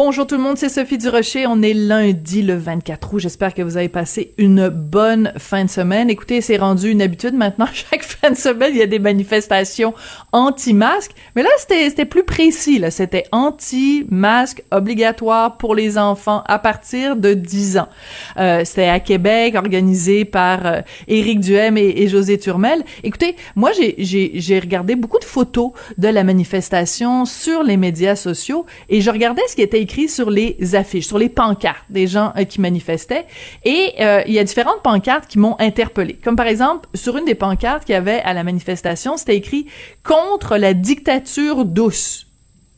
Bonjour tout le monde, c'est Sophie Durocher. On est lundi le 24 août. J'espère que vous avez passé une bonne fin de semaine. Écoutez, c'est rendu une habitude maintenant. Chaque de semaine, il y a des manifestations anti-masques. Mais là, c'était plus précis. C'était anti-masque obligatoire pour les enfants à partir de 10 ans. Euh, c'était à Québec, organisé par euh, Éric Duhem et, José Turmel. Écoutez, moi, j'ai regardé beaucoup de photos de la manifestation sur les médias sociaux et je regardais ce qui était écrit sur les affiches, sur les pancartes des gens euh, qui manifestaient. Et euh, il y a différentes pancartes qui m'ont interpellé. Comme par exemple, sur une des pancartes qu'il y à la manifestation, c'était écrit contre la dictature douce.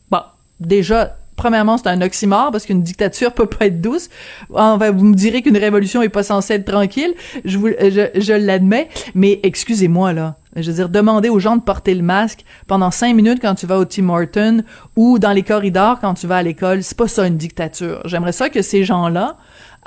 Bon, déjà, premièrement, c'est un oxymore parce qu'une dictature peut pas être douce. Va, vous me direz qu'une révolution est pas censée être tranquille. Je vous, je l'admets. Mais excusez-moi, là. Je veux dire, demander aux gens de porter le masque pendant cinq minutes quand tu vas au Tim Horton ou dans les corridors quand tu vas à l'école, c'est pas ça une dictature. J'aimerais ça que ces gens-là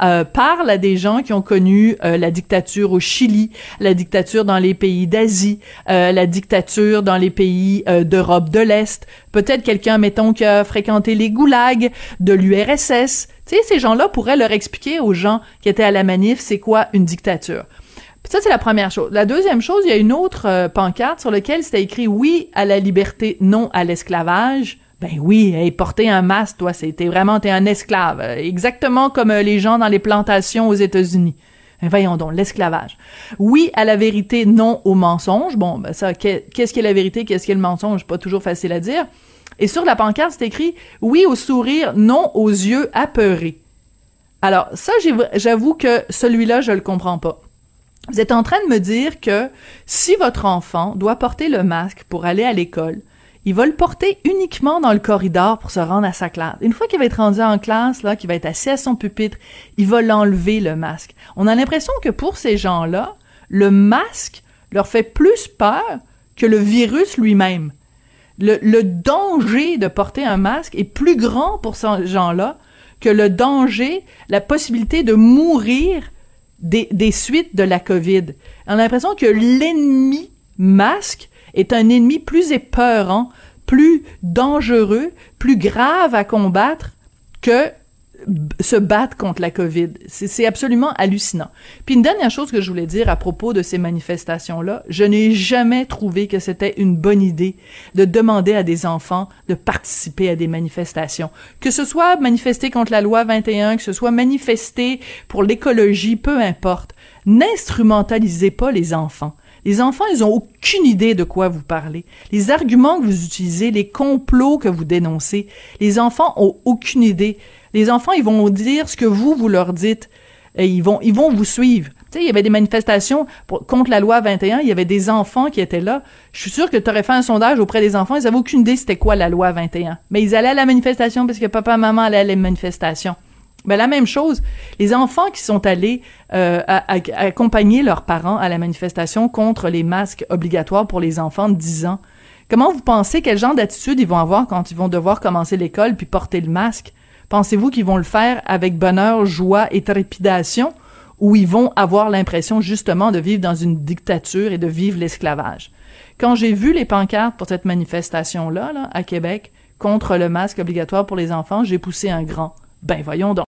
euh, parlent à des gens qui ont connu euh, la dictature au Chili, la dictature dans les pays d'Asie, euh, la dictature dans les pays euh, d'Europe de l'Est, peut-être quelqu'un, mettons, qui a fréquenté les goulags de l'URSS. Tu sais, ces gens-là pourraient leur expliquer aux gens qui étaient à la manif c'est quoi une dictature. Ça, c'est la première chose. La deuxième chose, il y a une autre euh, pancarte sur laquelle c'était écrit oui à la liberté, non à l'esclavage. Ben oui, hey, porter un masque, toi, c'était vraiment, t'es un esclave. Euh, exactement comme euh, les gens dans les plantations aux États-Unis. Ben voyons donc, l'esclavage. Oui à la vérité, non au mensonge. Bon, ben ça, qu'est-ce qui est la vérité, qu'est-ce qui est le mensonge, pas toujours facile à dire. Et sur la pancarte, c'est écrit oui au sourire, non aux yeux apeurés. Alors, ça, j'avoue que celui-là, je le comprends pas. Vous êtes en train de me dire que si votre enfant doit porter le masque pour aller à l'école, il va le porter uniquement dans le corridor pour se rendre à sa classe. Une fois qu'il va être rendu en classe, là, qu'il va être assis à son pupitre, il va l'enlever le masque. On a l'impression que pour ces gens-là, le masque leur fait plus peur que le virus lui-même. Le, danger de porter un masque est plus grand pour ces gens-là que le danger, la possibilité de mourir des suites de la COVID. On a l'impression que l'ennemi masque est un ennemi plus épeurant, plus dangereux, plus grave à combattre que se battre contre la COVID. C'est absolument hallucinant. Puis une dernière chose que je voulais dire à propos de ces manifestations-là, je n'ai jamais trouvé que c'était une bonne idée de demander à des enfants de participer à des manifestations. Que ce soit manifester contre la loi 21, que ce soit manifester pour l'écologie, peu importe. N'instrumentalisez pas les enfants. Les enfants, ils ont aucune idée de quoi vous parlez. Les arguments que vous utilisez, les complots que vous dénoncez, les enfants ont aucune idée. Les enfants, ils vont dire ce que vous, vous leur dites. Et ils vont, ils vont vous suivre. Tu sais, il y avait des manifestations contre la loi 21, il y avait des enfants qui étaient là. Je suis sûre que tu aurais fait un sondage auprès des enfants, ils avaient aucune idée c'était quoi la loi 21. Mais ils allaient à la manifestation parce que papa maman allaient à la manifestation. Ben, la même chose, les enfants qui sont allés euh, accompagner leurs parents à la manifestation contre les masques obligatoires pour les enfants de 10 ans, comment vous pensez quel genre d'attitude ils vont avoir quand ils vont devoir commencer l'école puis porter le masque? Pensez-vous qu'ils vont le faire avec bonheur, joie et trépidation ou ils vont avoir l'impression justement de vivre dans une dictature et de vivre l'esclavage? Quand j'ai vu les pancartes pour cette manifestation-là, là, à Québec, contre le masque obligatoire pour les enfants, j'ai poussé un grand. Ben voyons donc.